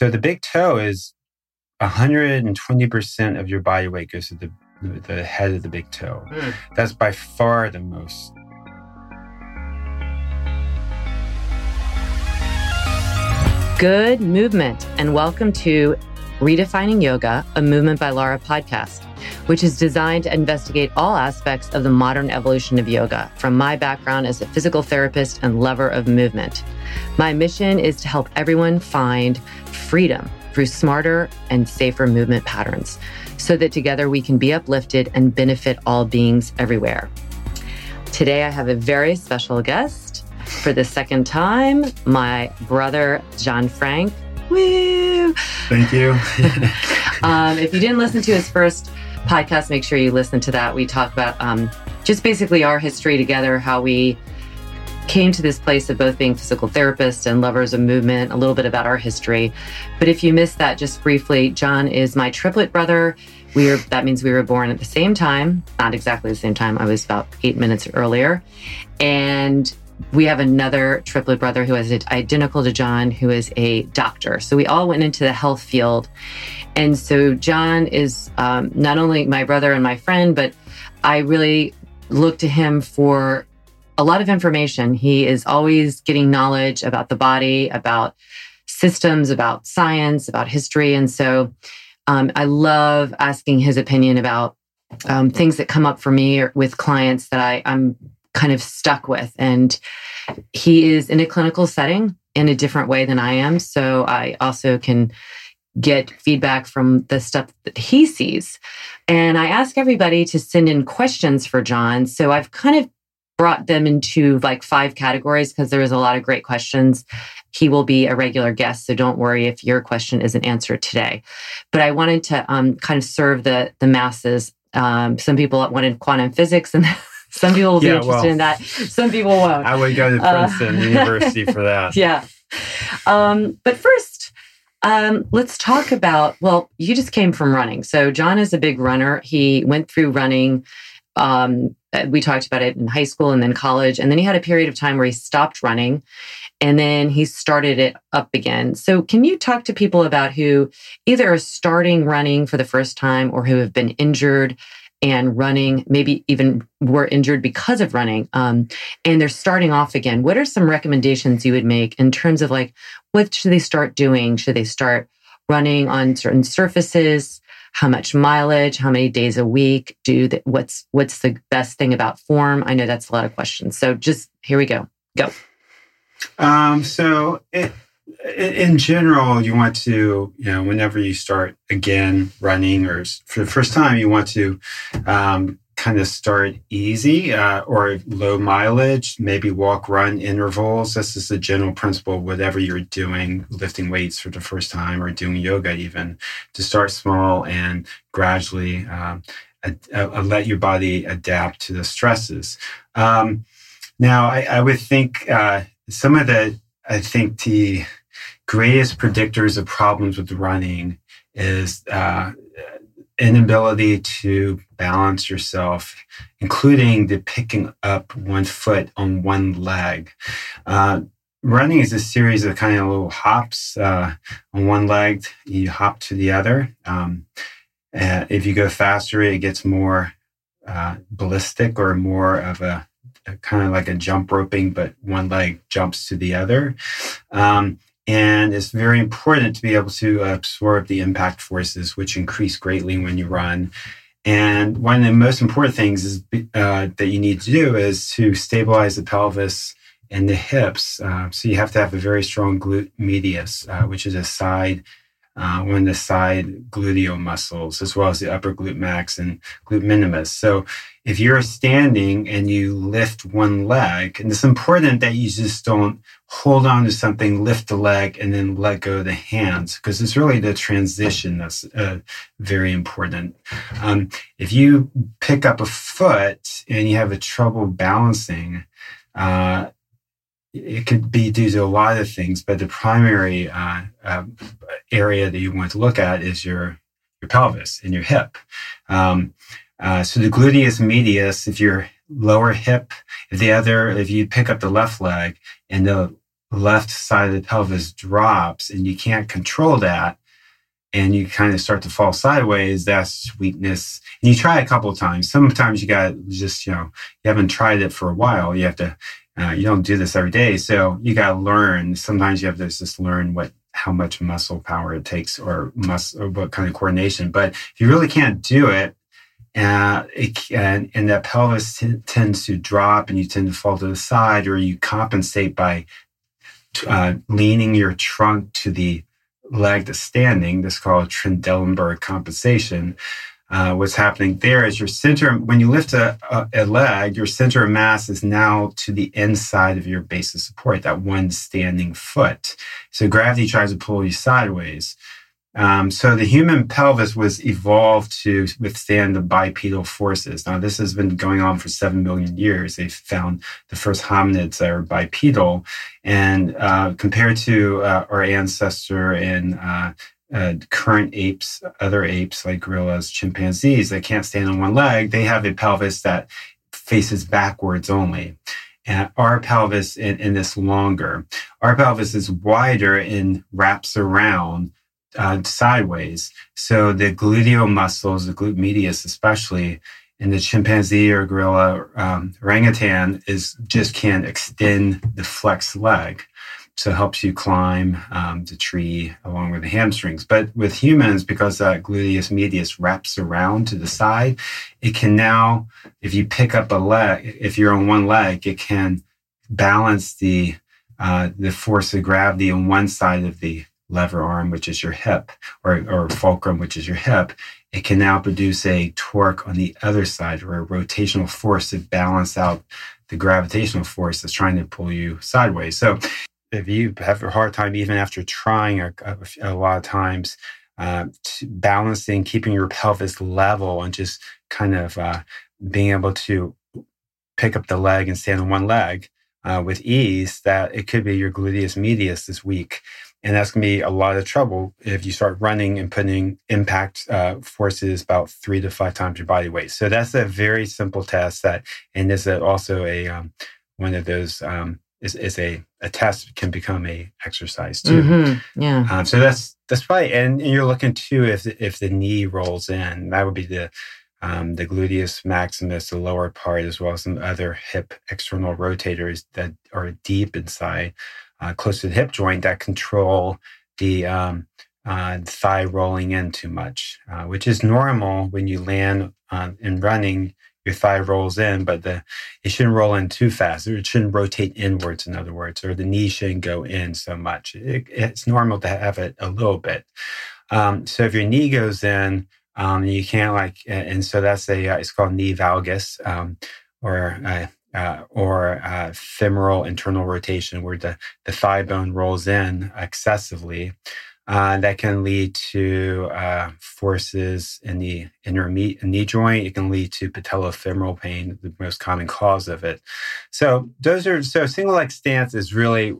So the big toe is 120% of your body weight goes to the the head of the big toe. Mm. That's by far the most. Good movement, and welcome to Redefining Yoga, a Movement by Lara podcast, which is designed to investigate all aspects of the modern evolution of yoga from my background as a physical therapist and lover of movement. My mission is to help everyone find freedom through smarter and safer movement patterns so that together we can be uplifted and benefit all beings everywhere. Today, I have a very special guest for the second time, my brother, John Frank. Thank you. um, if you didn't listen to his first podcast, make sure you listen to that. We talk about um, just basically our history together, how we came to this place of both being physical therapists and lovers of movement, a little bit about our history. But if you missed that, just briefly, John is my triplet brother. We that means we were born at the same time, not exactly the same time. I was about eight minutes earlier. And we have another triplet brother who is identical to John, who is a doctor. So we all went into the health field. And so John is um, not only my brother and my friend, but I really look to him for a lot of information. He is always getting knowledge about the body, about systems, about science, about history. And so um, I love asking his opinion about um, things that come up for me with clients that I, I'm kind of stuck with. And he is in a clinical setting in a different way than I am. So I also can get feedback from the stuff that he sees. And I ask everybody to send in questions for John. So I've kind of brought them into like five categories because there was a lot of great questions. He will be a regular guest, so don't worry if your question isn't answered today. But I wanted to um, kind of serve the the masses. Um, some people wanted quantum physics and. Some people will be yeah, interested well, in that. Some people won't. I would go to uh, Princeton uh, University for that. Yeah. Um, but first, um, let's talk about. Well, you just came from running. So John is a big runner. He went through running um, uh, we talked about it in high school and then college. And then he had a period of time where he stopped running and then he started it up again. So, can you talk to people about who either are starting running for the first time or who have been injured and running, maybe even were injured because of running, um, and they're starting off again? What are some recommendations you would make in terms of like, what should they start doing? Should they start running on certain surfaces? how much mileage, how many days a week, do the, what's what's the best thing about form? I know that's a lot of questions. So just here we go. Go. Um, so it, in general, you want to, you know, whenever you start again running or for the first time, you want to um, kind of start easy uh, or low mileage, maybe walk, run intervals. This is the general principle, whatever you're doing, lifting weights for the first time or doing yoga, even to start small and gradually uh, uh, let your body adapt to the stresses. Um, now, I, I, would think uh, some of the, I think the greatest predictors of problems with running is uh, inability to balance yourself, including the picking up one foot on one leg. Uh, running is a series of kind of little hops uh, on one leg. You hop to the other. Um, uh, if you go faster, it gets more uh, ballistic or more of a, a kind of like a jump roping, but one leg jumps to the other. Um, and it's very important to be able to absorb the impact forces, which increase greatly when you run. And one of the most important things is uh, that you need to do is to stabilize the pelvis and the hips. Uh, so you have to have a very strong glute medius, uh, which is a side uh, one of the side gluteal muscles, as well as the upper glute max and glute minimus. So if you're standing and you lift one leg, and it's important that you just don't hold on to something, lift the leg, and then let go of the hands, because it's really the transition that's uh, very important. Um, if you pick up a foot and you have a trouble balancing, uh, it could be due to a lot of things, but the primary uh, uh, area that you want to look at is your your pelvis and your hip. Um, uh, so the gluteus medius, if your lower hip, if the other, if you pick up the left leg and the left side of the pelvis drops and you can't control that, and you kind of start to fall sideways, that's weakness. And you try a couple of times. Sometimes you got just, you know, you haven't tried it for a while. You have to uh, you don't do this every day, so you got to learn. Sometimes you have to just learn what how much muscle power it takes, or muscle, or what kind of coordination. But if you really can't do it, uh, it and that pelvis t- tends to drop, and you tend to fall to the side, or you compensate by uh, leaning your trunk to the leg that's standing. This is called Trendelenburg compensation uh, what's happening there is your center, when you lift a, a, a, leg, your center of mass is now to the inside of your base of support, that one standing foot. So gravity tries to pull you sideways. Um, so the human pelvis was evolved to withstand the bipedal forces. Now, this has been going on for seven million years. They found the first hominids that are bipedal. And uh, compared to uh, our ancestor in current apes, other apes like gorillas, chimpanzees that can't stand on one leg, they have a pelvis that faces backwards only. And our pelvis in, in this longer. Our pelvis is wider and wraps around uh, sideways. So the gluteal muscles, the glute medius especially, in the chimpanzee or gorilla um, orangutan is just can't extend the flexed leg so it helps you climb um, the tree along with the hamstrings. But with humans, because that gluteus medius wraps around to the side, it can now, if you pick up a leg, if you're on one leg, it can balance the uh, the force of gravity on one side of the lever arm, which is your hip, or, or fulcrum, which is your hip. It can now produce a torque on the other side or a rotational force to balance out the gravitational force that's trying to pull you sideways. So if you have a hard time, even after trying a, a, a lot of times, uh, balancing, keeping your pelvis level, and just kind of uh, being able to pick up the leg and stand on one leg uh, with ease, that it could be your gluteus medius is weak. And that's going to be a lot of trouble if you start running and putting impact uh, forces about three to five times your body weight. So that's a very simple test that, and is also a um, one of those um, is, is a, a test can become a exercise too. Mm-hmm. Yeah. Um, so that's that's probably and, you're looking too if if the knee rolls in, that would be the um, the gluteus maximus, the lower part, as well as some other hip external rotators that are deep inside, uh, close to the hip joint that control the um, uh, thigh rolling in too much, uh, which is normal when you land uh, in running your thigh rolls in, but the it shouldn't roll in too fast. It shouldn't rotate inwards, in other words, or the knee shouldn't go in so much. It, it's normal to have it a little bit. Um, so if your knee goes in, um, you can't like, and so that's a uh, it's called knee valgus, um, or uh, uh, or uh, femoral internal rotation, where the the thigh bone rolls in excessively. Uh, that can lead to uh, forces in the inner knee, knee joint. It can lead to patellofemoral pain, the most common cause of it. So those are so single leg stance is really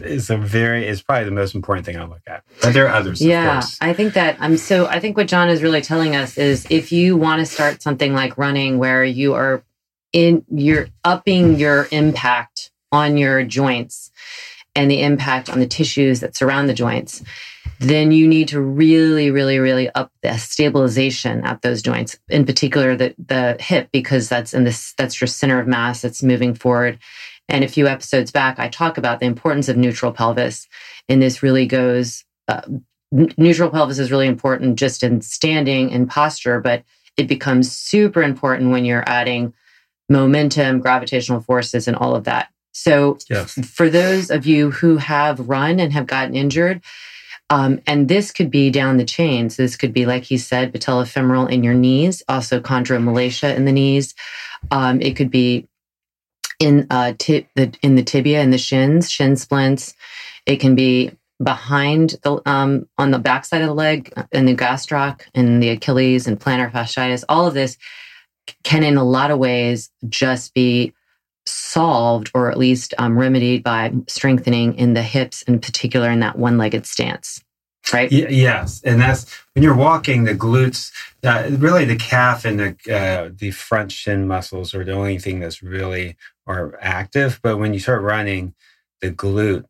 is a very is probably the most important thing I look at. But there are others. Yeah, I think that I'm so. I think what John is really telling us is if you want to start something like running, where you are in, you're upping your impact on your joints and the impact on the tissues that surround the joints, then you need to really, really, really up the stabilization at those joints, in particular the the hip, because that's in this that's your center of mass that's moving forward. And a few episodes back, I talk about the importance of neutral pelvis. And this really goes, uh, neutral pelvis is really important just in standing and posture, but it becomes super important when you're adding momentum, gravitational forces, and all of that. So, yes. for those of you who have run and have gotten injured, um, and this could be down the chain. So, this could be, like he said, patellofemoral in your knees, also chondromalacia in the knees. Um, it could be in uh, the in the tibia and the shins, shin splints. It can be behind the um, on the backside of the leg and the gastroc and the Achilles and plantar fasciitis. All of this can, in a lot of ways, just be solved or at least um, remedied by strengthening in the hips, in particular in that one-legged stance. Right. Y- yes, and that's when you're walking. The glutes, uh, really, the calf and the uh, the front shin muscles are the only thing that's really are active. But when you start running, the glute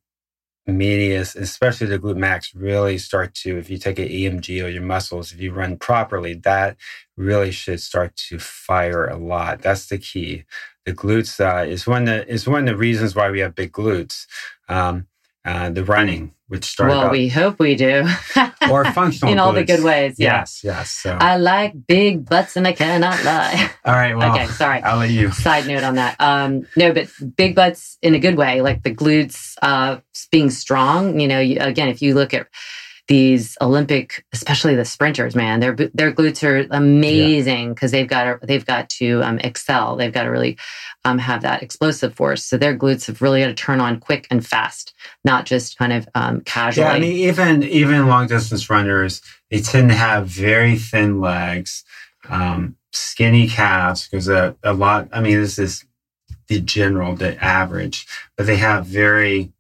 medius, especially the glute max, really start to, if you take an EMG or your muscles, if you run properly, that really should start to fire a lot. That's the key. The glutes uh, is one of the, is one of the reasons why we have big glutes. Um, uh, the running, which started. Well, we hope we do. or functional in all the good ways. Yeah. Yes, yes. So. I like big butts, and I cannot lie. all right. Well, okay. Sorry. I'll let you. Side note on that. Um, no, but big butts in a good way, like the glutes uh, being strong. You know, you, again, if you look at these Olympic, especially the sprinters, man, their their glutes are amazing because yeah. they've got to, they've got to um, excel. They've got to really um, have that explosive force. So their glutes have really got to turn on quick and fast, not just kind of um, casually. Yeah, I mean, even even long distance runners, they tend to have very thin legs, um, skinny calves because a, a lot. I mean, this is the general, the average, but they have very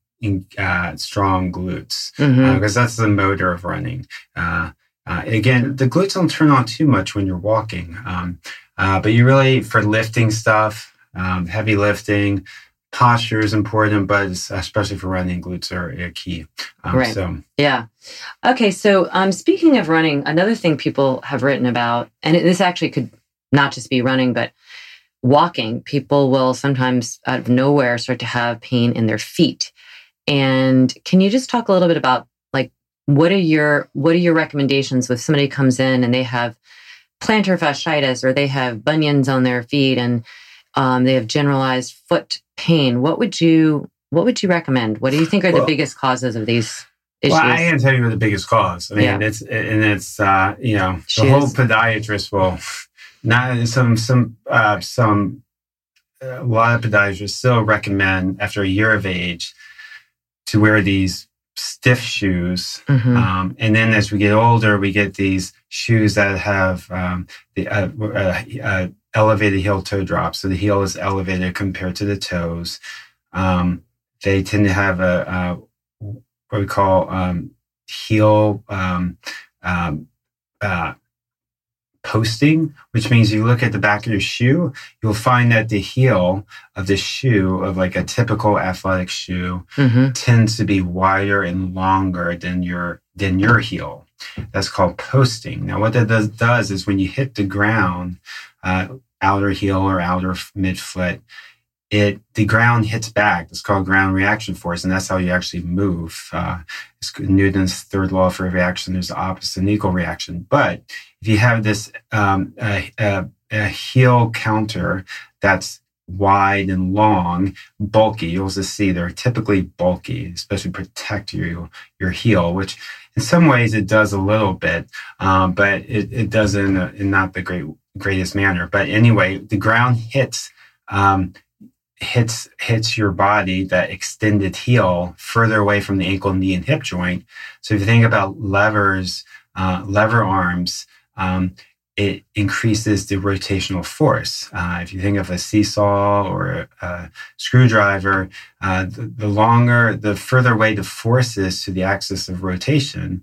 uh, strong glutes because mm-hmm. uh, that's the motor of running. Uh, uh, again, the glutes don't turn on too much when you're walking, um, uh, but you really for lifting stuff, um, heavy lifting, posture is important, but especially for running, glutes are a key. Um, right. So yeah. Okay. So um, speaking of running, another thing people have written about, and this actually could not just be running, but walking. People will sometimes out of nowhere start to have pain in their feet. And can you just talk a little bit about like what are your what are your recommendations if somebody comes in and they have plantar fasciitis or they have bunions on their feet and um, they have generalized foot pain? What would you what would you recommend? What do you think are well, the biggest causes of these issues? Well, I can't tell you what the biggest cause. I mean, yeah. it's and it's uh, you know Shoes. the whole podiatrist will not some some uh, some a lot of podiatrists still recommend after a year of age to wear these stiff shoes. Mm-hmm. Um, and then as we get older, we get these shoes that have um, the uh, uh, uh, elevated heel toe drop. So the heel is elevated compared to the toes. Um, they tend to have a, a what we call um, heel um, um, uh, posting, which means you look at the back of your shoe, you'll find that the heel of the shoe of like a typical athletic shoe mm-hmm. tends to be wider and longer than your than your heel. That's called posting. Now, what that does, does is when you hit the ground, uh, outer heel or outer midfoot, it the ground hits back. It's called ground reaction force, and that's how you actually move. Uh, it's Newton's third law for reaction. There's the opposite and equal reaction. But if you have this um, a, a, a heel counter that's wide and long, bulky, you'll just see they're typically bulky, especially protect your your heel, which in some ways it does a little bit, um, but it, it does in, a, in not the great greatest manner. But anyway, the ground hits um, hits hits your body that extended heel further away from the ankle, knee, and hip joint. So if you think about levers, uh, lever arms, um, it increases the rotational force. Uh, if you think of a seesaw or a, screwdriver, uh, the, the, longer, the further away the force is to the axis of rotation,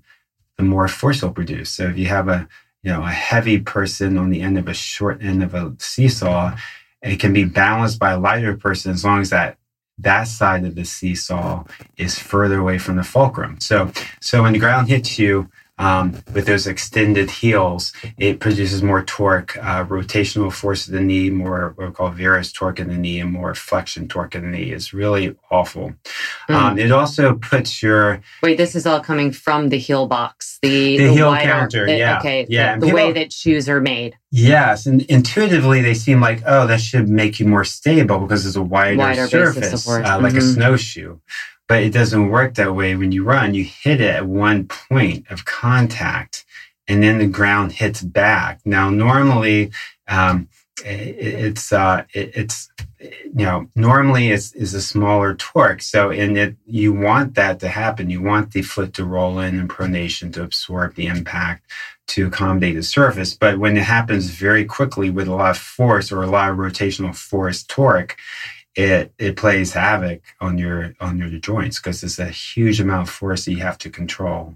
the more force will produce. So if you have a you know a heavy person on the end of a short end of a seesaw, it can be balanced by a lighter person as long as that that side of the seesaw is further away from the fulcrum. So, so when the ground hits you, um, with those extended heels, it produces more torque, uh, rotational force of the knee, more what we call varus torque in the knee, and more flexion torque in the knee. It's really awful. Mm. Um, it also puts your Wait, this is all coming from the heel box, the, The heel wider- counter, the- yeah. Okay, Yeah, the, the way that shoes are made. Yes, and intuitively they seem like, oh, that should make you more stable because it's a wider, Wider surface, uh, like a Mhm. snowshoe. But it doesn't work that way. When you run, you hit it at one point of contact, and then the ground hits back. Now, normally, um, it's uh, it, it's you know normally it's is a smaller torque. So, in it, you want that to happen. You want the foot to roll in and pronation to absorb the impact to accommodate the surface. But when it happens very quickly with a lot of force or a lot of rotational force torque, it it plays havoc on your on your joints because it's a huge amount of force that you have to control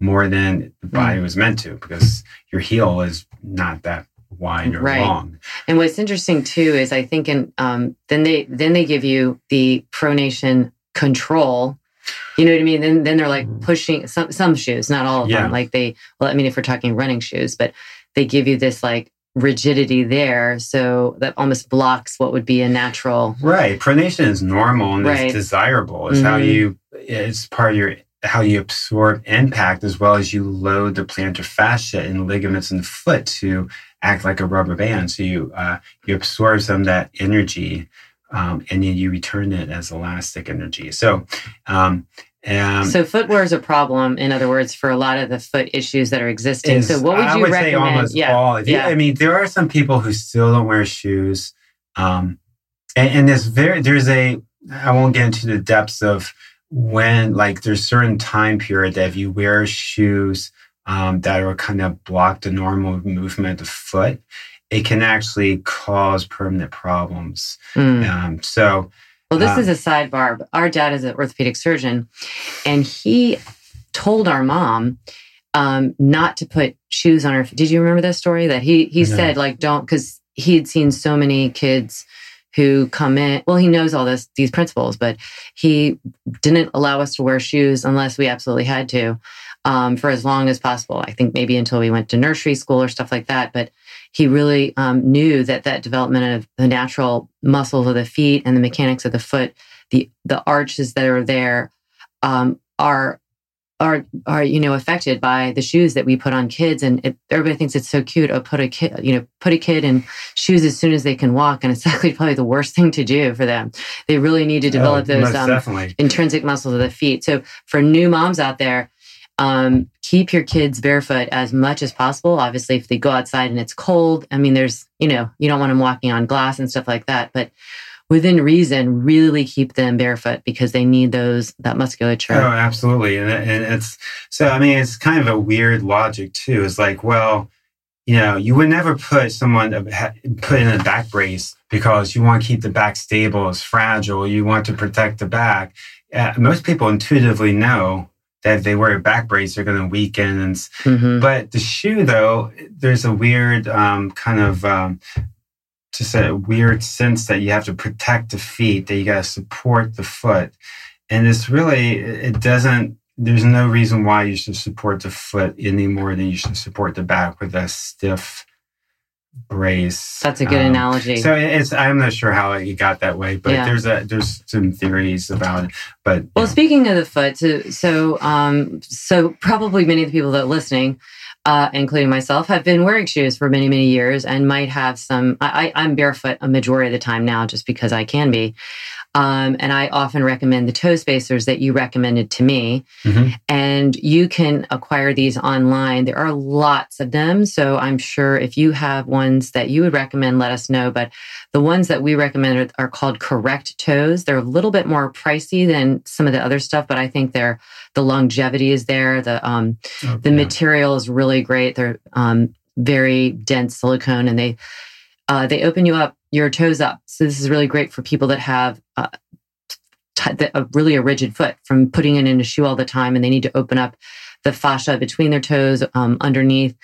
more than the body was meant to because your heel is not that wide or Right. long. And what's interesting too is I think in um, then they then they give you the pronation control. You know what I mean? Then then they're like pushing some some shoes, not all of Yeah. them. Like they well, I mean, if we're talking running shoes, but they give you this like rigidity there, so that almost blocks what would be a natural. Right. Pronation is normal and Right. it's desirable. It's how Mhm. you it's part of your how you absorb impact as well as you load the plantar fascia and ligaments in the foot to act like a rubber band. So you uh, you absorb some of that energy um, and then you return it as elastic energy. So um, um, so footwear is a problem. In other words, for a lot of the foot issues that are existing. is- so what would I you would recommend? Say almost yeah, all. If you- I mean, there are some people who still don't wear shoes, um, and, and there's very there's a I won't get into the depths of when like there's certain time period that if you wear shoes um, that are kind of block the normal movement of the foot, it can actually cause permanent problems. Mm. Um, so Well, this is a sidebar. Our dad is an orthopedic surgeon, and he told our mom um, not to put shoes on her. Did you remember that story? That he he said like don't because he had seen so many kids who come in. Well, he knows all this these principles, but he didn't allow us to wear shoes unless we absolutely had to um, for as long as possible. I think maybe until we went to nursery school or stuff like that. But he really um, knew that that development of the natural muscles of the feet and the mechanics of the foot, the the arches that are there, um, are are are you know affected by the shoes that we put on kids. And it, everybody thinks it's so cute. Oh, put a kid, you know, put a kid in shoes as soon as they can walk, and it's actually probably the worst thing to do for them. They really need to develop oh, those um, intrinsic muscles of the feet. So for new moms out there, um, keep your kids barefoot as much as possible. Obviously, if they go outside and it's cold, I mean, there's, you know, you don't want them walking on glass and stuff like that. But within reason, really keep them barefoot because they need those, that musculature. Oh, absolutely. And, and it's so, I mean, it's kind of a weird logic too. It's like, well, you know, you would never put someone, put in a back brace because you want to keep the back stable, it's fragile, you want to protect the back. Uh, most people intuitively know that if they wear a back brace, they're going to weaken. And, Mhm. but the shoe, though, there's a weird um, kind of um, just a weird sense that you have to protect the feet, that you got to support the foot. And it's really, it doesn't, there's no reason why you should support the foot any more than you should support the back with a stiff brace. That's a good Um, analogy. So it's, I'm not sure how it got that way, but Yeah. there's a, there's some theories about it. But Well, speaking of the foot, so so, um, so probably many of the people that are listening, uh, including myself, have been wearing shoes for many many years and might have some. I, I, I'm barefoot a majority of the time now, just because I can be. Um, and I often recommend the toe spacers that you recommended to me. Mhm. And you can acquire these online. There are lots of them. So I'm sure if you have ones that you would recommend, let us know. But the ones that we recommend are, are called correct toes. They're a little bit more pricey than some of the other stuff, but I think they're the longevity is there. The um, the yeah. material is really great. They're um, very dense silicone, and they uh, they open you up your toes up. So this is really great for people that have uh, a really a rigid foot from putting it in a shoe all the time, and they need to open up the fascia between their toes um, underneath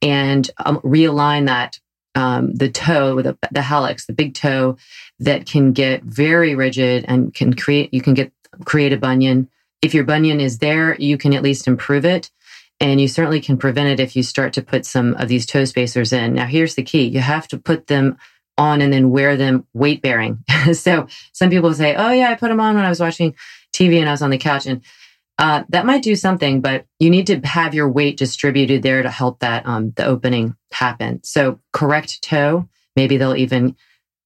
and um, realign that um, the toe, the, the hallux, the big toe that can get very rigid and can create. You can get create a bunion. If your bunion is there, you can at least improve it. And you certainly can prevent it if you start to put some of these toe spacers in. Now, here's the key you have to put them on and then wear them weight bearing. so some people say, oh, yeah, I put them on when I was watching TV and I was on the couch. And uh, that might do something, but you need to have your weight distributed there to help that um, the opening happen. So correct toe. Maybe they'll even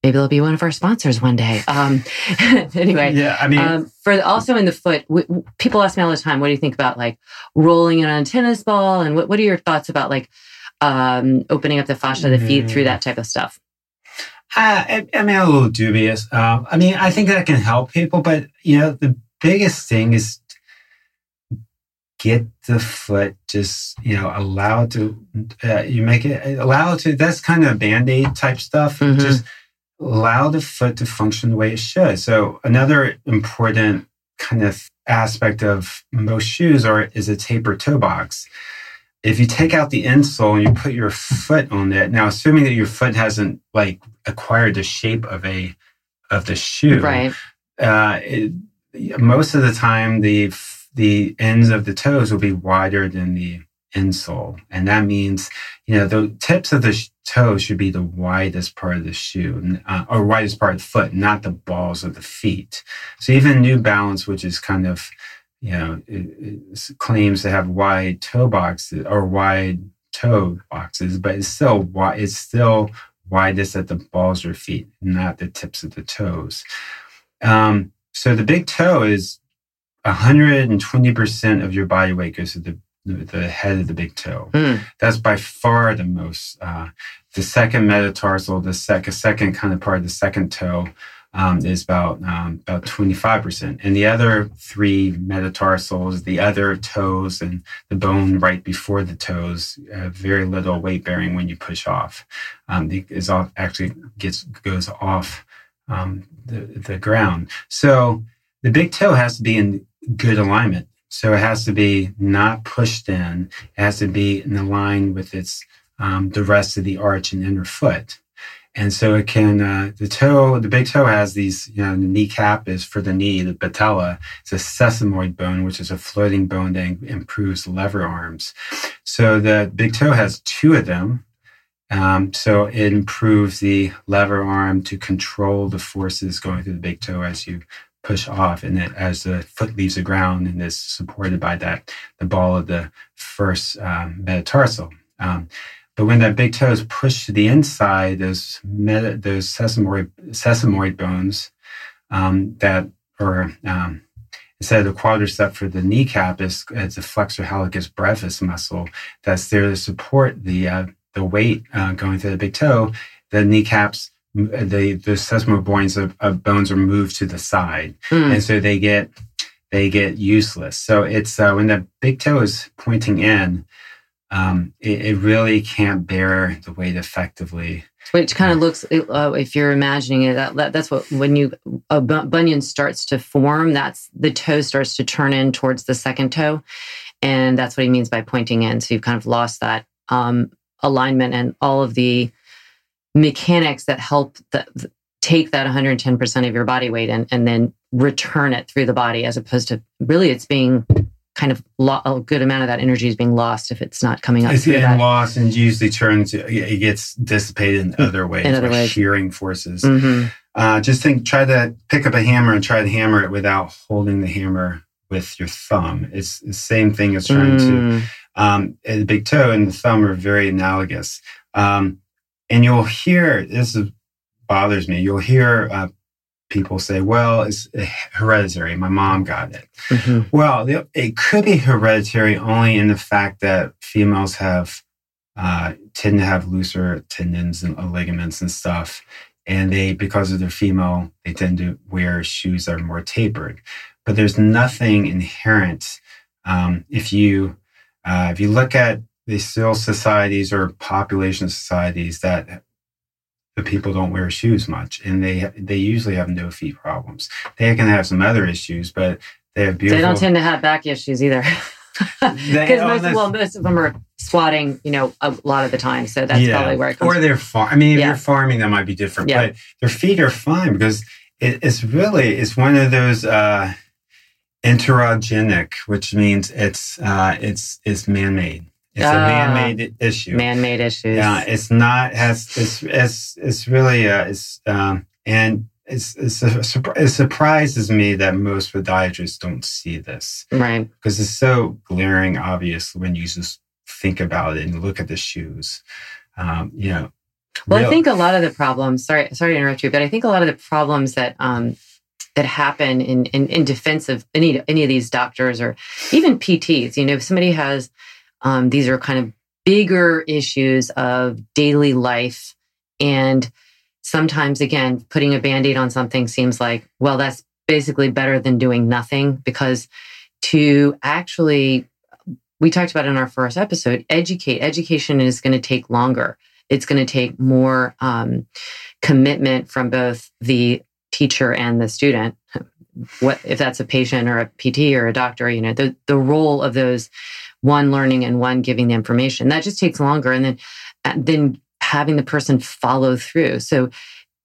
maybe they'll be one of our sponsors one day. Um, anyway, yeah, I mean, um, for also in the foot, w- people ask me all the time, what do you think about like rolling it on a tennis ball, and what what are your thoughts about like um, opening up the fascia of the feet through that type of stuff? Uh, I, I'm a little dubious. Um, I mean, I think that can help people, but you know, the biggest thing is get the foot just you know allow to uh, you make it allow to that's kind of band-aid type stuff Mhm. just allow the foot to function the way it should so another important kind of aspect of most shoes are is a tapered toe box if you take out the insole and you put your foot on it now assuming that your foot hasn't like acquired the shape of a of the shoe Right. uh, it, most of the time the the ends of the toes will be wider than the insole, and that means you know the tips of the sh- toes should be the widest part of the shoe, uh, or widest part of the foot, not the balls of the feet. So even New Balance, which is kind of you know it, it claims to have wide toe boxes or wide toe boxes, but it's still wide. It's still widest at the balls of your feet, not the tips of the toes. Um, so the big toe is 120% of your body weight goes to the, the head of the big toe. Mm. That's by far the most. Uh, the second metatarsal, the second, second kind of part of the second toe, um, is about um, about 25%. And the other three metatarsals, the other toes and the bone right before the toes, uh, very little weight bearing when you push off. Um, it is off, actually gets goes off um, the, the ground. So the big toe has to be in good alignment. So it has to be not pushed in. It has to be in line with its um, the rest of the arch and inner foot. And so it can uh, the toe, the big toe has these. You know, the kneecap is for the knee. The patella is a sesamoid bone, which is a floating bone that improves lever arms. So the big toe has two of them. Um, so it improves the lever arm to control the forces going through the big toe as you push off, and it, as the foot leaves the ground and is supported by that the ball of the first um, metatarsal. Um, but when that big toe is pushed to the inside, those meta, those sesamoid sesamoid bones um, that are um, instead of the quadricep for the kneecap is it's a flexor hallucis brevis muscle that's there to support the uh, the weight uh, going through the big toe. The kneecaps, the the sesamoid bones of, of bones are moved to the side, Mm. and so they get they get useless. So it's uh, when the big toe is pointing in, um, it, it really can't bear the weight effectively. Which kind of looks, uh, if you're imagining it, that, that that's what when you a bunion starts to form, that's the toe starts to turn in towards the second toe, and that's what he means by pointing in. So you've kind of lost that um, alignment and all of the mechanics that help the, the- take that 110% of your body weight and and then return it through the body, as opposed to really it's being kind of lo- a good amount of that energy is being lost if it's not coming up It's getting that. lost and usually turns. It gets dissipated in other ways, in other ways. shearing forces. Mhm. Uh, just think, try to pick up a hammer and try to hammer it without holding the hammer with your thumb. It's the same thing as trying to Mm. um, the big toe and the thumb are very analogous. Um, and you'll hear this bothers me. You'll hear uh, people say, "Well, it's hereditary. My mom got it." Mhm. Well, it could be hereditary only in the fact that females have uh, tend to have looser tendons and uh, ligaments and stuff, and they because of their female, they tend to wear shoes that are more tapered. But there's nothing inherent um, if you uh, if you look at the still societies or population societies that the people don't wear shoes much, and they they usually have no feet problems. They can have some other issues, but they have beautiful. They don't tend to have back issues either. Because most, well, most of them are squatting, you know, a lot of the time. So that's Yeah. probably where it comes Or they're far. I mean, if Yeah. you're farming, that might be different. Yeah. But their feet are fine because it, it's really it's one of those. Uh, enterogenic, which means it's uh, it's it's man-made. It's a Ah. man-made issue. Man-made issues. Yeah, it's not has it's it's it's really uh, it's um and it's it's a, it surprises me that most podiatrists don't see this right. because it's so glaring obvious when you just think about it and look at the shoes. Um, you know. Well, I think a lot of the problems. Sorry, sorry to interrupt you, but I think a lot of the problems that um, that happen in, in in defense of any any of these doctors or even PTs. You know, if somebody has um, these are kind of bigger issues of daily life, and sometimes again, putting a band-aid on something seems like well, that's basically better than doing nothing because to actually we talked about in our first episode educate education is going to take longer. It's going to take more um, commitment from both the teacher and the student. What if that's a patient or a pt or a doctor you know the, the role of those one learning and one giving the information that just takes longer and then then having the person follow through so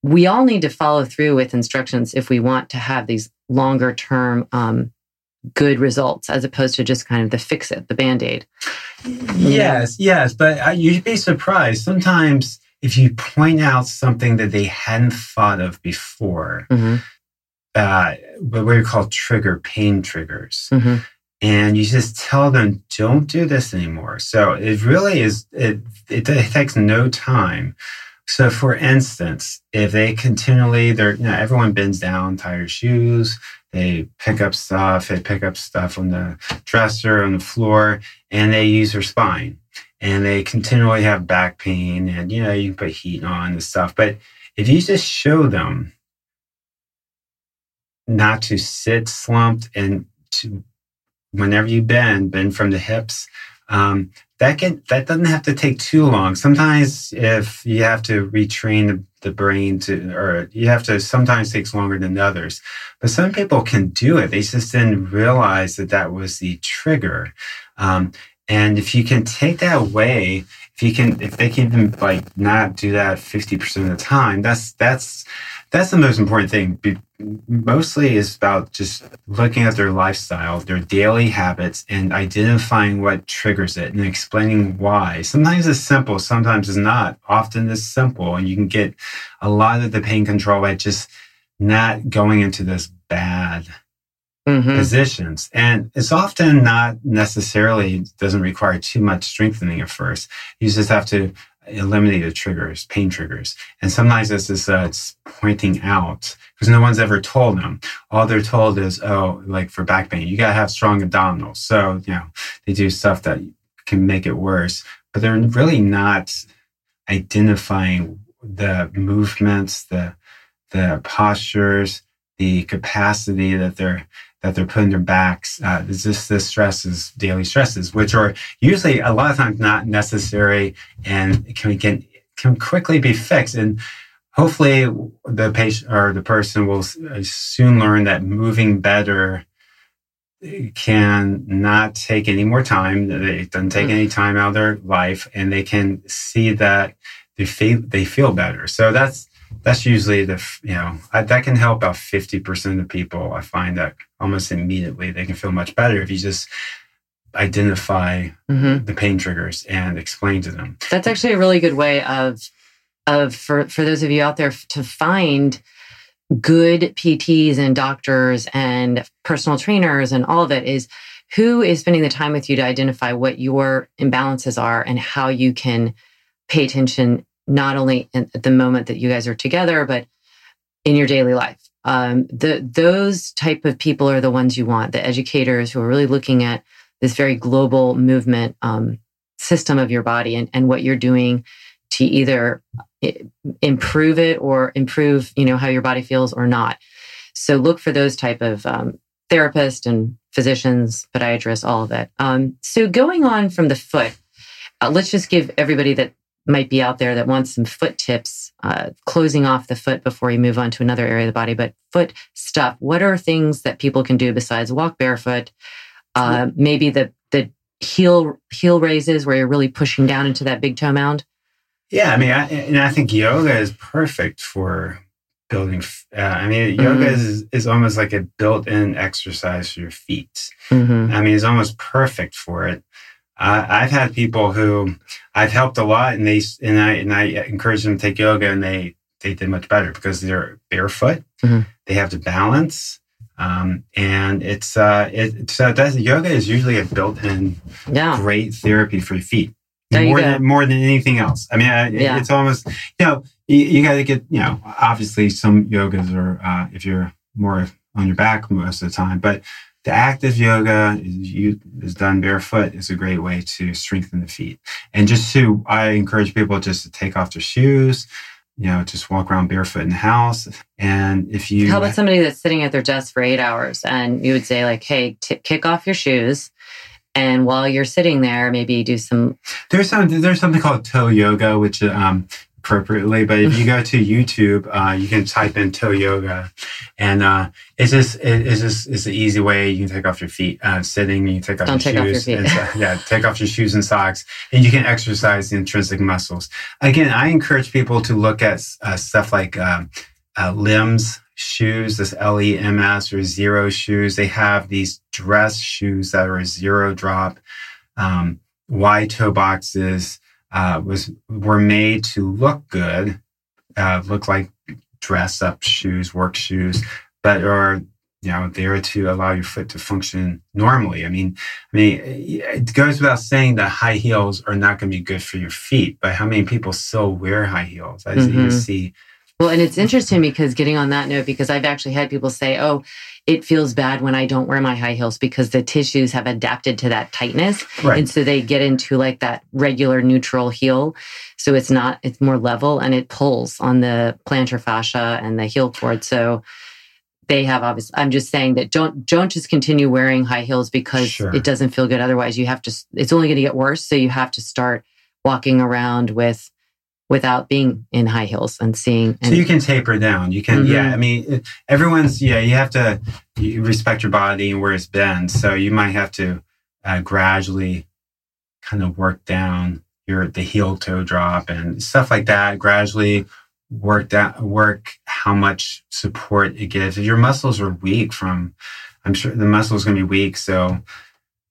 we all need to follow through with instructions if we want to have these longer term um, good results as opposed to just kind of the fix it the band-aid Yes, yes, but uh, you'd be surprised. Sometimes if you point out something that they hadn't thought of before, Mhm, uh, what we call trigger pain triggers, mhm. And you just tell them, "Don't do this anymore." So it really is. It it, it takes no time. So, for instance, if they continually, they're you know everyone bends down, tie their shoes, they pick up stuff, they pick up stuff on the dresser, on the floor, and they use their spine. And they continually have back pain, and you know, you can put heat on and stuff. But if you just show them not to sit slumped and to whenever you bend, bend from the hips, um, that can that doesn't have to take too long. Sometimes if you have to retrain the, the brain to, or you have to, sometimes takes longer than others. But some people can do it. They just didn't realize that that was the trigger. Um, and if you can take that away, if you can, if they can even like not do that 50% of the time, that's, that's, that's the most important thing. Mostly is about just looking at their lifestyle, their daily habits, and identifying what triggers it and explaining why. Sometimes it's simple, sometimes it's not. Often it's simple, and you can get a lot of the pain control by just not going into this bad Mhm. positions. And it's often not necessarily doesn't require too much strengthening at first. You just have to eliminate the triggers, pain triggers. And sometimes this is uh, it's pointing out because no one's ever told them. All they're told is, oh, like for back pain, you gotta have strong abdominals. So you know they do stuff that can make it worse, but they're really not identifying the movements, the the postures, the capacity that they're that they're putting their backs. Uh, just the stresses, daily stresses, which are usually a lot of times not necessary and can can can quickly be fixed. And hopefully, the patient or the person will uh, soon learn that moving better can not take any more time. It doesn't take any time out of their life, and they can see that they feel they feel better. So that's that's usually the you know I, that can help about 50% of people i find that almost immediately they can feel much better if you just identify Mhm. the pain triggers and explain to them That's actually a really good way of of for for those of you out there to find good PTs and doctors and personal trainers and all of it is who is spending the time with you to identify what your imbalances are and how you can pay attention not only in, at the moment that you guys are together but in your daily life. Um, the those type of people are the ones you want the educators who are really looking at this very global movement um, system of your body and, and what you're doing to either improve it or improve you know how your body feels or not. So look for those type of um, therapists and physicians podiatrists all of it um, so going on from the foot uh, let's just give everybody that might be out there that wants some foot tips uh, closing off the foot before you move on to another area of the body but foot stuff what are things that people can do besides walk barefoot uh, maybe the the heel heel raises where you're really pushing down into that big toe mound yeah i mean I, and i think yoga is perfect for building. Uh, I mean, mm-hmm. yoga is, is almost like a built-in exercise for your feet. Mm-hmm. I mean, it's almost perfect for it. Uh, I've had people who I've helped a lot, and they and I and I encourage them to take yoga, and they they did much better because they're barefoot. Mm-hmm. They have to balance. Um, and it's uh, it, so that's yoga is usually a built-in yeah. great therapy for your feet there more than more than anything else. I mean, I, yeah. it's almost you know you, you got to get you know obviously some yogas are uh, if you're more on your back most of the time, but the active yoga is, done barefoot is a great way to strengthen the feet. And just to, I encourage people just to take off their shoes, you know, just walk around barefoot in the house. And if you, how about somebody that's sitting at their desk for eight hours and you would say like, Hey, t- kick off your shoes. And while you're sitting there, maybe do some. There's some. There's something called toe yoga, which um, appropriately. But if you go to YouTube, uh, you can type in toe yoga, and uh, it's just it, it's just it's an easy way. You can take off your feet uh, sitting. You take off Don't your shoes. Off your and, yeah, take off your shoes and socks, and you can exercise the intrinsic muscles. Again, I encourage people to look at uh, stuff like um, uh, limbs shoes, this LEMS or Xero Shoes. They have these dress shoes that are zero drop, um, wide toe boxes uh, was were made to look good, uh, look like dress up shoes, work shoes, but are you know there to allow your foot to function normally. I mean, I mean, it goes without saying that high heels are not going to be good for your feet, but how many people still wear high heels? As mm-hmm. you see. Well, and it's interesting because getting on that note, because I've actually had people say, "Oh, it feels bad when I don't wear my high heels because the tissues have adapted to that tightness. Right. And so they get into like that regular neutral heel. So it's not, it's more level and it pulls on the plantar fascia and the heel cord. So they have obviously, I'm just saying that don't, don't just continue wearing high heels because sure. it doesn't feel good. Otherwise you have to, it's only going to get worse. So you have to start walking around with without being in high heels and seeing. And, so you can taper down. You can, mm-hmm. yeah. I mean, everyone's, yeah, you have to respect your body and where it's been. So you might have to uh, gradually kind of work down your, the heel toe drop and stuff like that. Gradually work that, work how much support it gives. If your muscles are weak from, I'm sure the muscles going to be weak. So,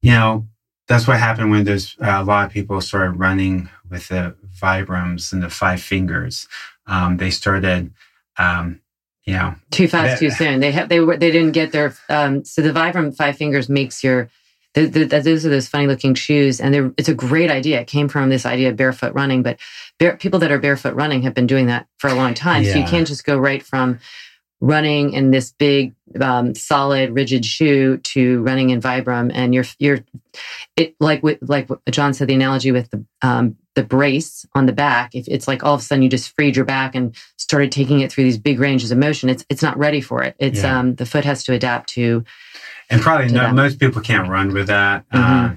you know, that's what happened when there's uh, a lot of people started running with the Vibrams and the five fingers. Um, they started, um, you know, too fast, too soon. They have they were they didn't get their um, so the Vibram five fingers makes your the, the, those are those funny looking shoes, and it's a great idea. It came from this idea of barefoot running, but bare, people that are barefoot running have been doing that for a long time. Yeah. So you can't just go right from running in this big, um, solid, rigid shoe to running in Vibram, and you're you're it like with like John said the analogy with the um, the brace on the back. If it's like all of a sudden you just freed your back and started taking it through these big ranges of motion, it's it's not ready for it. It's yeah. um, the foot has to adapt to. And probably no, most people can't run with that. Mm-hmm. Uh,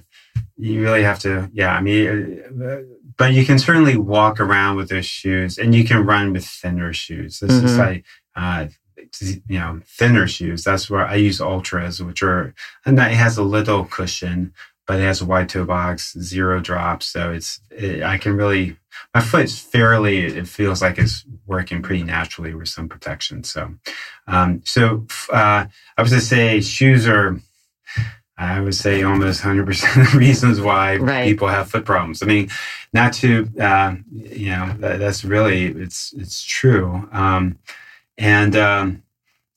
you really have to, yeah. I mean, uh, but you can certainly walk around with those shoes, and you can run with thinner shoes. This mm-hmm. is like uh, you know, thinner shoes. That's where I use Altras, which are, and that has a little cushion, but it has a wide toe box, zero drops. So it's, it, I can really, my foot's fairly, it feels like it's working pretty naturally with some protection. So, um, so, uh, I was going to say shoes are, I would say almost 100% of the reasons why right. people have foot problems. I mean, not to, uh, you know, that, that's really, it's, it's true. Um, and um,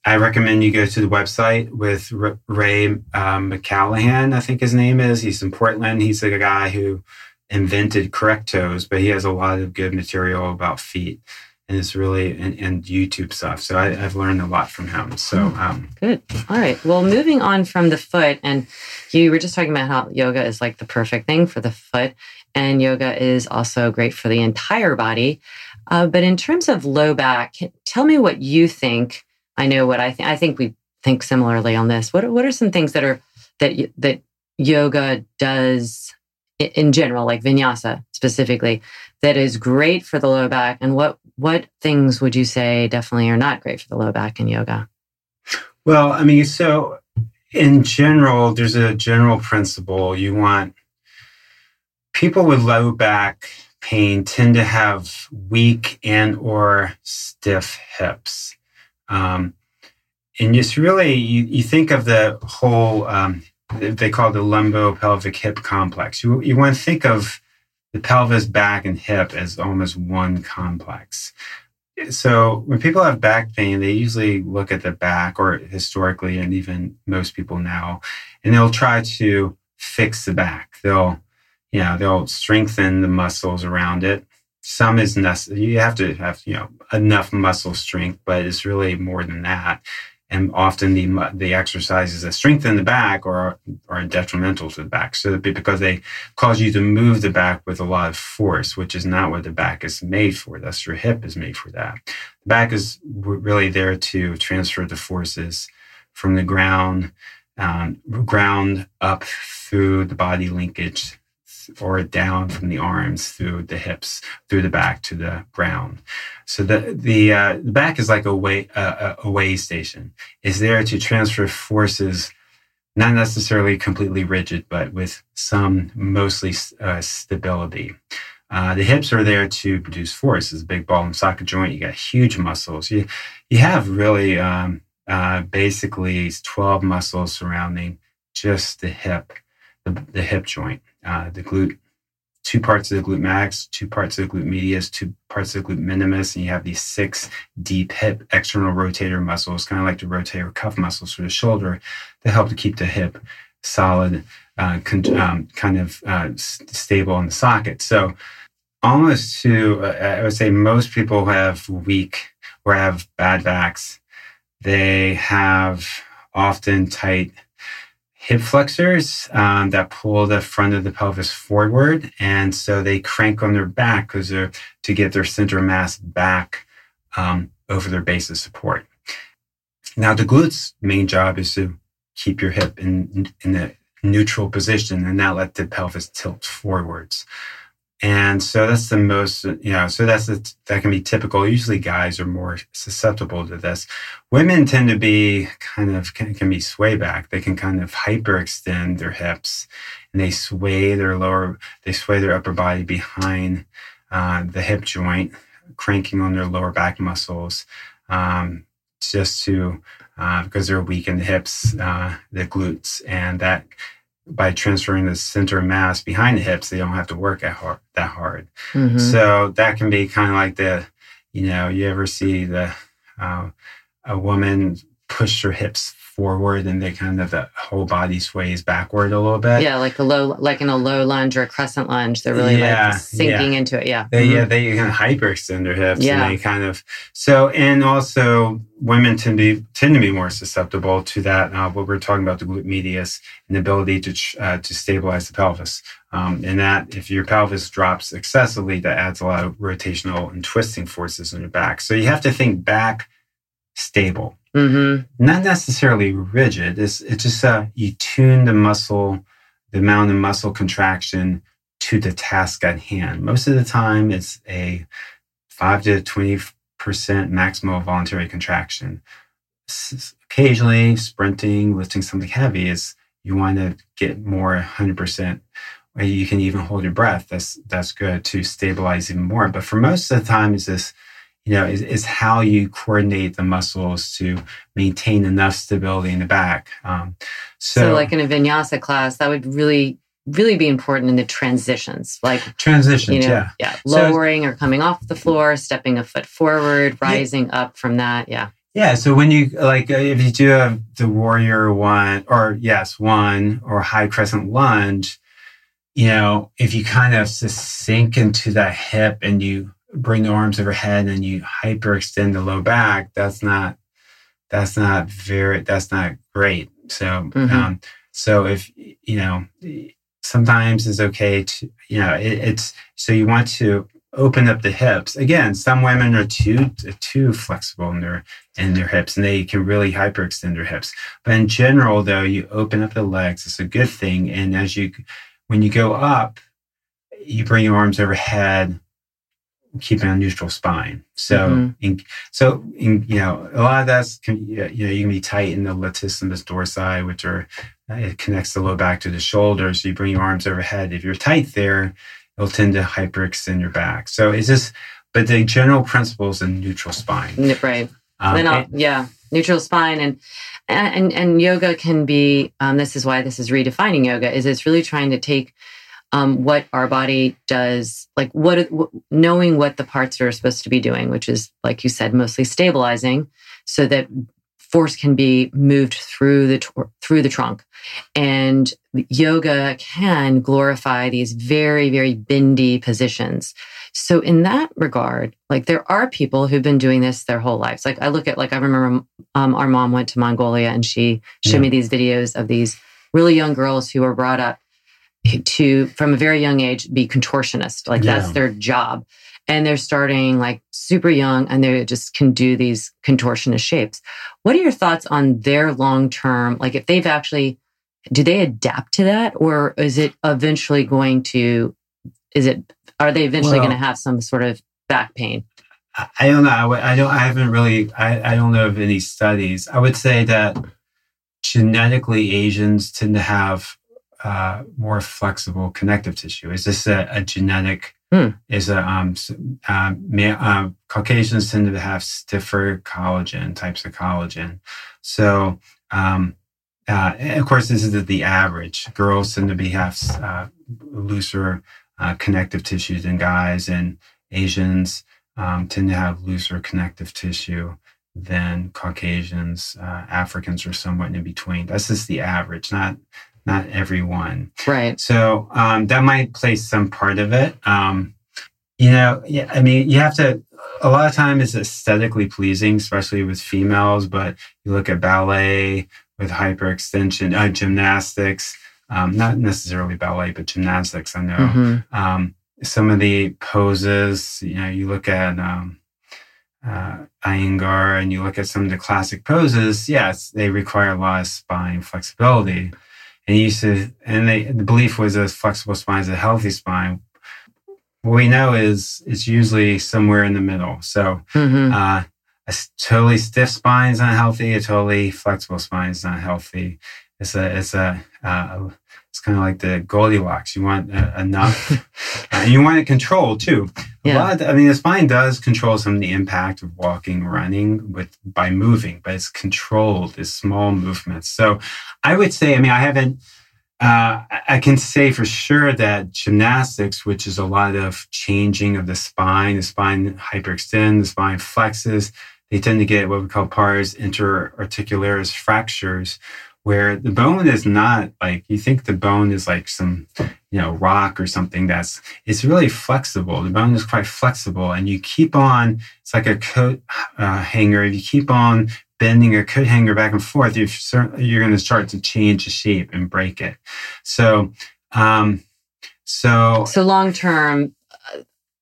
I recommend you go to the website with Ray um, McClanahan, I think his name is. He's in Portland. He's the guy who invented correct toes, but he has a lot of good material about feet. And it's really and, and YouTube stuff. So I, have learned a lot from him. So hmm. um, good. All right. Well, moving on from the foot, and you were just talking about how yoga is like the perfect thing for the foot, and yoga is also great for the entire body. Uh, but in terms of low back, tell me what you think. I know what I think. I think we think similarly on this. What what are some things that are that that yoga does in general, like vinyasa specifically, that is great for the low back, and what what things would you say definitely are not great for the low back in yoga? Well, I mean, so in general, there's a general principle. You want people with low back pain tend to have weak and or stiff hips. Um, and it's really, you, you think of the whole, um, they call the lumbo-pelvic hip complex. You, you want to think of the pelvis, back, and hip as almost one complex. So when people have back pain, they usually look at the back, or historically, and even most people now, and they'll try to fix the back. They'll, you know, they'll strengthen the muscles around it. Some is necessary. You have to have, you know, enough muscle strength, but it's really more than that and often the the exercises that strengthen the back are are detrimental to the back. So because they cause you to move the back with a lot of force, which is not what the back is made for. That's your hip is made for that. The back is really there to transfer the forces from the ground um, ground up through the body linkage or down from the arms through the hips, through the back to the ground. So the the, uh, the back is like a way uh, a way station. Is there to transfer forces, not necessarily completely rigid, but with some mostly uh, stability. Uh, the hips are there to produce force. It's a big ball and socket joint. You got huge muscles. You you have really um, uh, basically 12 muscles surrounding just the hip, the, the hip joint uh, the glute, two parts of the glute max, two parts of the glute medius, two parts of the glute minimus, and you have these six deep hip external rotator muscles, kind of like the rotator cuff muscles for the shoulder, that help to keep the hip solid, uh, con- um, kind of uh, stable in the socket. So almost to, uh, I would say most people have weak or have bad backs. They have often tight hip flexors um, that pull the front of the pelvis forward. And so they crank on their back because they're to get their center mass back um, over their base of support. Now, the glutes' main job is to keep your hip in, in the neutral position and not let the pelvis tilt forwards. And so that's the most, you know, so that's that can be typical. Usually guys are more susceptible to this. Women tend to be kind of, can, can be sway back. They can kind of hyperextend their hips and they sway their lower, they sway their upper body behind uh, the hip joint, cranking on their lower back muscles um, just to, uh, because they're weak in the hips, uh, the glutes, and that by transferring the center of mass behind the hips, they don't have to work that hard. That hard. Mm-hmm. So that can be kind of like the, you know, you ever see the uh, a woman push her hips forward and they kind of the whole body sways backward a little bit. Yeah, like a low, like in a low lunge or a crescent lunge. They're really yeah, like sinking yeah. into it. Yeah. They, mm-hmm. Yeah, they kind of hyperextend their hips. Yeah. And they kind of, so, and also women tend to be, tend to be more susceptible to that. Uh, what we're talking about, the glute medius and the ability to, uh, to stabilize the pelvis. Um, and that if your pelvis drops excessively, that adds a lot of rotational and twisting forces in your back. So you have to think back stable Mm-hmm. Not necessarily rigid. It's, it's just uh, you tune the muscle, the amount of muscle contraction to the task at hand. Most of the time, it's a 5 to 20% maximal voluntary contraction. Occasionally, sprinting, lifting something heavy is you want to get more 100%. You can even hold your breath. That's that's good to stabilize even more. But for most of the time, it's this you know, is, is how you coordinate the muscles to maintain enough stability in the back. Um, so, so, like in a vinyasa class, that would really, really be important in the transitions, like transitions, you know, yeah, yeah, lowering so, or coming off the floor, stepping a foot forward, rising yeah. up from that, yeah. Yeah, so when you like, uh, if you do have the warrior one, or yes, one or high crescent lunge, you know, if you kind of just sink into that hip and you bring the arms overhead and you hyperextend the low back, that's not that's not very that's not great. So mm-hmm. um, so if you know sometimes it's okay to you know it, it's so you want to open up the hips. Again some women are too too flexible in their in their hips and they can really hyperextend their hips. But in general though you open up the legs. It's a good thing. And as you when you go up you bring your arms overhead keeping a neutral spine. So, mm-hmm. in, so in, you know, a lot of that's you know you can be tight in the latissimus dorsi, which are uh, it connects the low back to the shoulder. So you bring your arms overhead. If you're tight there, it'll tend to hyperextend your back. So it's just, but the general principle is a neutral spine. Right. Um, I'll, and- yeah, neutral spine and and and yoga can be. Um, this is why this is redefining yoga. Is it's really trying to take um, what our body does, like what what- knowing what the parts are supposed to be doing, which is like you said, mostly stabilizing, so that force can be moved through the tor- through the trunk. And yoga can glorify these very very bendy positions. So in that regard, like there are people who've been doing this their whole lives. Like I look at like I remember um, our mom went to Mongolia and she showed Yeah. me these videos of these really young girls who were brought up to from a very young age be contortionist. Like that's their job. And they're starting like super young and they just can do these contortionist shapes. What are your thoughts on their long term? Like if they've actually do they adapt to that or is it eventually going to is it are they eventually Well- going to have some sort of back pain I- I don't know. I, I don't. I haven't really. I, I don't know of any studies. I would say that genetically Asians tend to have uh, more flexible connective tissue. Is this a, a genetic? Hmm. Is a um, um, ma- um, Caucasians tend to have stiffer collagen types of collagen. So, um, uh, of course, this is the, the average. Girls tend to be have uh, looser uh, connective tissue than guys, and Asians um, tend to have looser connective tissue than Caucasians. Uh, Africans are somewhat in between. That's just the average, not not everyone. right So um, that might play some part of it. Um, you know, yeah, I mean, you have to. A lot of time it's aesthetically pleasing, especially with females. But you look at ballet with hyperextension, uh, gymnastics. Um, not necessarily ballet, but gymnastics. I know Mhm. um, some of the poses, you know, you look at um, uh, Iyengar and you look at some of the classic poses, yes, they require a lot of spine flexibility. And used to, and they, the belief was a flexible spine is a healthy spine. What we know is it's usually somewhere in the middle. So Mhm. uh, a totally stiff spine is not healthy. A totally flexible spine is not healthy. It's a, it's a, uh, it's kind of like the Goldilocks. You want uh, enough, and you want it controlled too. A Yeah. lot. I mean, the spine does control some of the impact of walking, running with by moving, but it's controlled. It's small movements. So, I would say. I mean, I haven't. Uh, I- can say for sure that gymnastics, which is a lot of changing of the spine, the spine hyperextend, the spine flexes, they tend to get what we call pars interarticularis fractures, where the bone is not like you think the bone is like some, you know, rock or something that's it's really flexible. The bone is quite flexible, and you keep on. It's like a coat uh, hanger. If you keep on bending a coat hanger back and forth, you're cer- you're going to start to change the shape and break it. So, um, so so long term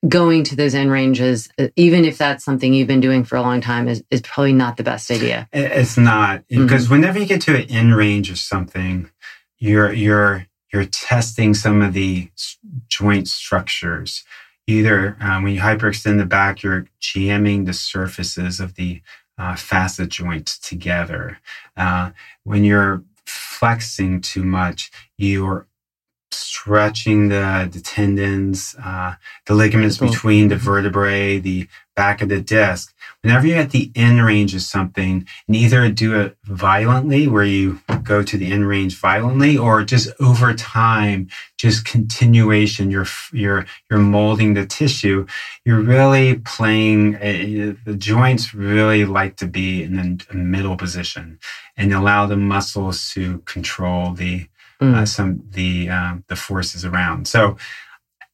going to those end ranges uh, even if that's something you've been doing for a long time is, is probably not the best idea It's not because whenever you get to an end range of something, you're you're you're testing some of the joint structures. Either um, when you hyperextend the back, you're jamming the surfaces of the uh, facet joints together. Uh, when you're flexing too much, you're stretching the, the tendons, uh, the ligaments between the vertebrae, the back of the disc. Whenever you're at the end range of something, and either do it violently, where you go to the end range violently, or just over time, just continuation. You're you're you're molding the tissue. You're really playing. Uh, the joints really like to be in the middle position and allow the muscles to control the Mm. uh, some the um, the forces around. So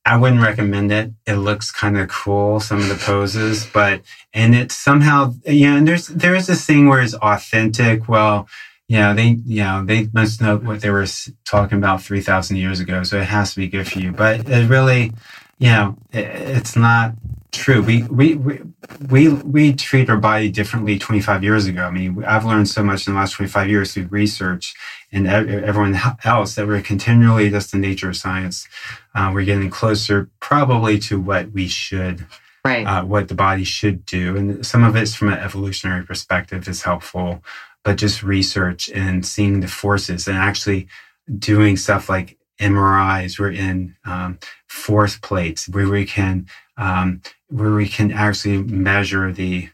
I wouldn't recommend it. It looks kind of cool, some of the poses, but and it somehow yeah. And there's there is this thing where it's authentic. Well, yeah, they you know they must know what they were talking about three thousand years ago, so it has to be good for you. But it really, you know, it, it's not true. We we we we we treat our body differently 25 years ago. I mean, I've learned so much in the last 25 years through research and everyone else that we're continually just the nature of science. Uh, we're getting closer, probably to what we should, right uh, what the body should do, and some of it's from an evolutionary perspective is helpful. But just research and seeing the forces and actually doing stuff like MRIs. We're in um, force plates where we can um, where we can actually measure the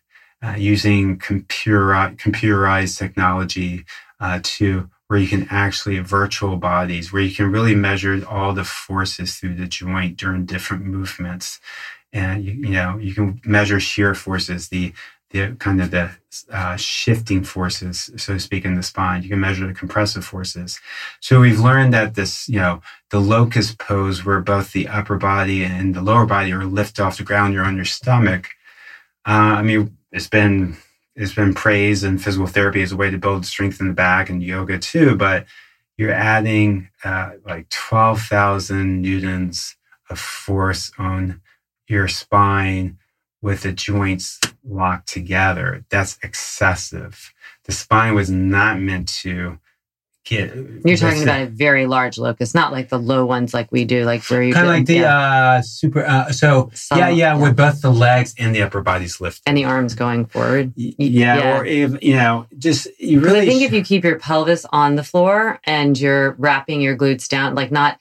uh, using computer computerized technology uh, to where you can actually virtual bodies, where you can really measure all the forces through the joint during different movements, and you, you know you can measure shear forces, the the kind of the uh, shifting forces, so to speak, in the spine. You can measure the compressive forces. So we've learned that this, you know, the locust pose, where both the upper body and the lower body are lifted off the ground, you're on your stomach. Uh, I mean, it's been it's been praised in physical therapy as a way to build strength in the back and yoga too. But you're adding uh, like twelve thousand newtons of force on your spine with the joints locked together. That's excessive. The spine was not meant to get. You're talking about a very large locust, not like the low ones like we do, like where you kind of like the yeah. uh, super. Uh, so Some, yeah, yeah, yeah, with both the legs and the upper bodies lifted and the arms going forward. Yeah, yeah. or if you know, just you really. I think sh- if you keep your pelvis on the floor and you're wrapping your glutes down, like not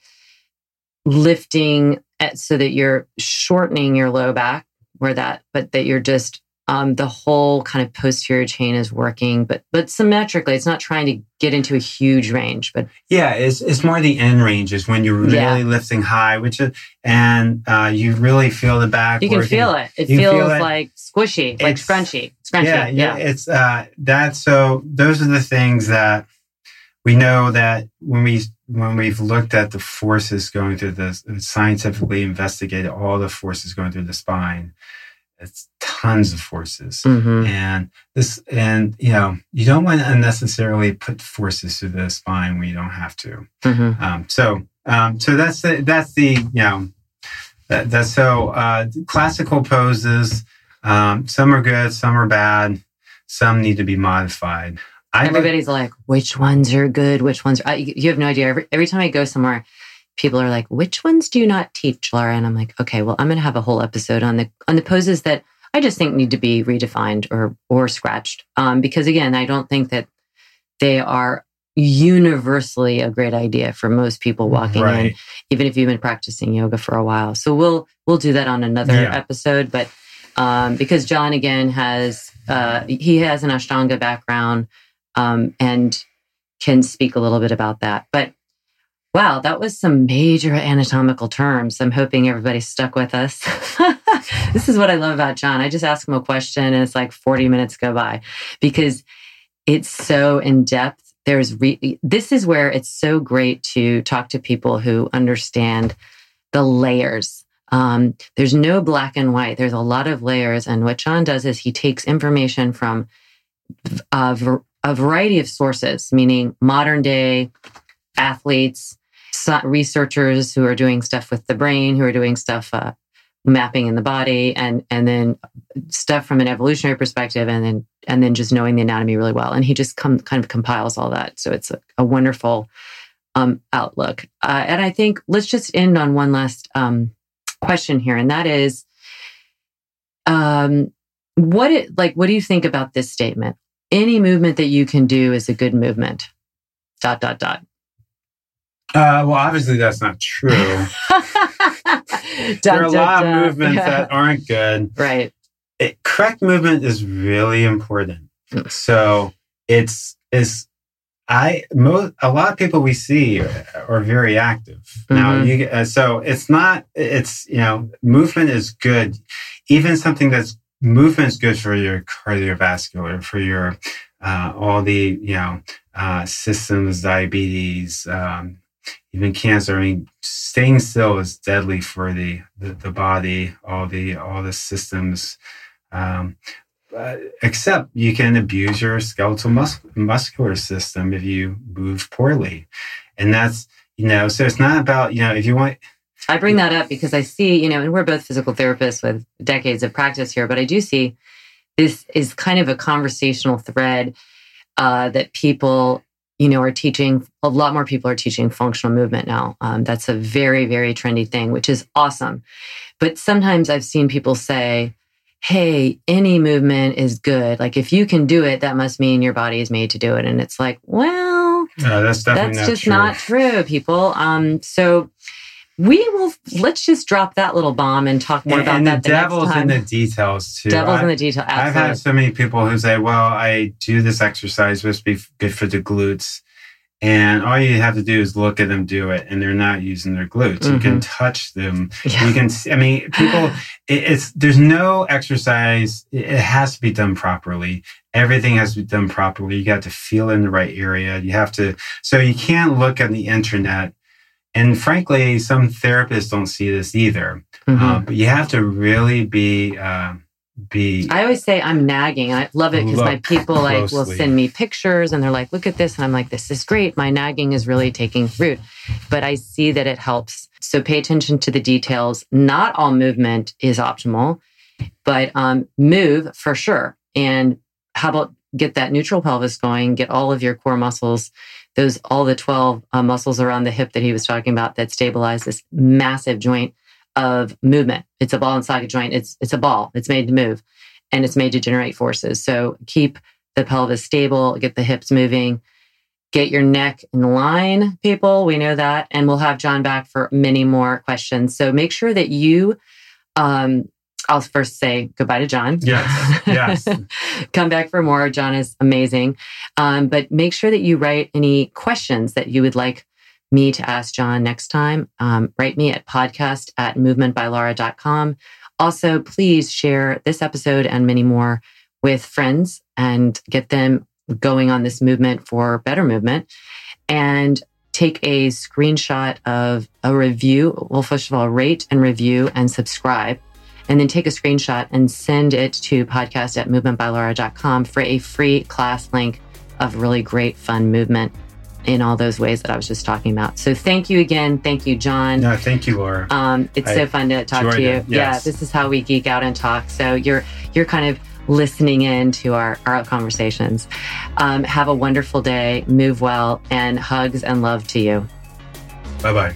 lifting so that you're shortening your low back where that, but that you're just um, the whole kind of posterior chain is working, but but symmetrically. It's not trying to get into a huge range, but yeah, it's it's more the end range is when you're really yeah. lifting high, which is and uh, you really feel the back. You can working. feel it. It you feels feel it. like squishy, like scrunchy, scrunchy. Yeah, yeah, yeah. It's uh, that. So those are the things that we know that when we when we've looked at the forces going through the scientifically investigated all the forces going through the spine it's tons of forces mm-hmm. and this and you know you don't want to unnecessarily put forces through the spine when you don't have to mm-hmm. um, so um, so that's the that's the you know that, that's so uh, classical poses um, some are good some are bad some need to be modified I Everybody's like, which ones are good? Which ones? Are, you have no idea. Every, every time I go somewhere, people are like, which ones do you not teach, Laura? And I'm like, okay, well, I'm going to have a whole episode on the on the poses that I just think need to be redefined or or scratched. Um, because again, I don't think that they are universally a great idea for most people walking right. in, even if you've been practicing yoga for a while. So we'll we'll do that on another yeah. episode. But um, because John again has uh, he has an Ashtanga background um, and can speak a little bit about that. But wow, that was some major anatomical terms. I'm hoping everybody stuck with us. this is what I love about John. I just ask him a question and it's like 40 minutes go by because it's so in depth. There's re- this is where it's so great to talk to people who understand the layers. Um, there's no black and white. There's a lot of layers, and what John does is he takes information from uh, a variety of sources, meaning modern day athletes, researchers who are doing stuff with the brain, who are doing stuff uh, mapping in the body, and and then stuff from an evolutionary perspective, and then and then just knowing the anatomy really well. And he just come, kind of compiles all that, so it's a, a wonderful um, outlook. Uh, and I think let's just end on one last um, question here, and that is, um, what it like? What do you think about this statement? Any movement that you can do is a good movement. Dot, dot, dot. Uh, well, obviously, that's not true. there are a lot of movements yeah. that aren't good. Right. It, correct movement is really important. Mm. So it's is I most a lot of people we see are, are very active mm-hmm. now. You uh, so it's not it's you know movement is good. Even something that's movement is good for your cardiovascular, for your uh, all the you know uh, systems, diabetes, um, even cancer. I mean, staying still is deadly for the the, the body, all the all the systems. Um, uh, except you can abuse your skeletal mus- muscular system if you move poorly, and that's you know. So it's not about you know if you want I bring that up because I see, you know, and we're both physical therapists with decades of practice here, but I do see this is kind of a conversational thread uh, that people, you know, are teaching. A lot more people are teaching functional movement now. Um, that's a very, very trendy thing, which is awesome. But sometimes I've seen people say, hey, any movement is good. Like if you can do it, that must mean your body is made to do it. And it's like, well, that's, that's just true. not true, people. Um, so, we will let's just drop that little bomb and talk more and, about and that the, the devil's in the details too. devil's I- in the detail. I've had so many people who say, "Well, I do this exercise supposed to be good for the glutes," and all you have to do is look at them do it, and they're not using their glutes. You can mm-hmm. touch them. Yeah. You can. I mean, people. It, it's there's no exercise. It, it has to be done properly. Everything has to be done properly. You got to feel in the right area. You have to. So you can't look on the internet. And frankly, some therapists don't see this either. Mhm. Um, but you have to really be uh, be I always say I'm nagging, and I love it because my people like will send me pictures, and they're like, "Look at this," and I'm like, "This is great." My nagging is really taking root, but I see that it helps. So pay attention to the details. Not all movement is optimal, but um, move for sure. And how about get that neutral pelvis going? Get all of your core muscles, those all the twelve uh, muscles around the hip that he was talking about that stabilize this massive joint of movement. It's a ball and socket joint. It's it's a ball. It's made to move, and it's made to generate forces. So keep the pelvis stable. Get the hips moving. Get your neck in line, people. We know that, and we'll have John back for many more questions. So make sure that you. Um, I'll first say goodbye to John. Yes, yes. Come back for more. John is amazing. Um, but make sure that you write any questions that you would like me to ask John next time. Um, write me at podcast at movementbylaura.com. Also, please share this episode and many more with friends and get them going on this movement for better movement. And take a screenshot of a review. Well, first of all, rate and review and subscribe. And then take a screenshot and send it to podcast at movementbylaura.com for a free class link of really great fun movement in all those ways that I was just talking about. So thank you again. Thank you, John. No, thank you, Laura. Um, it's I so fun to talk to you. it, Yeah, this is how we geek out and talk. So you're you're kind of listening in to our, our conversations. Um, have a wonderful day, move well, and hugs and love to you. Bye bye.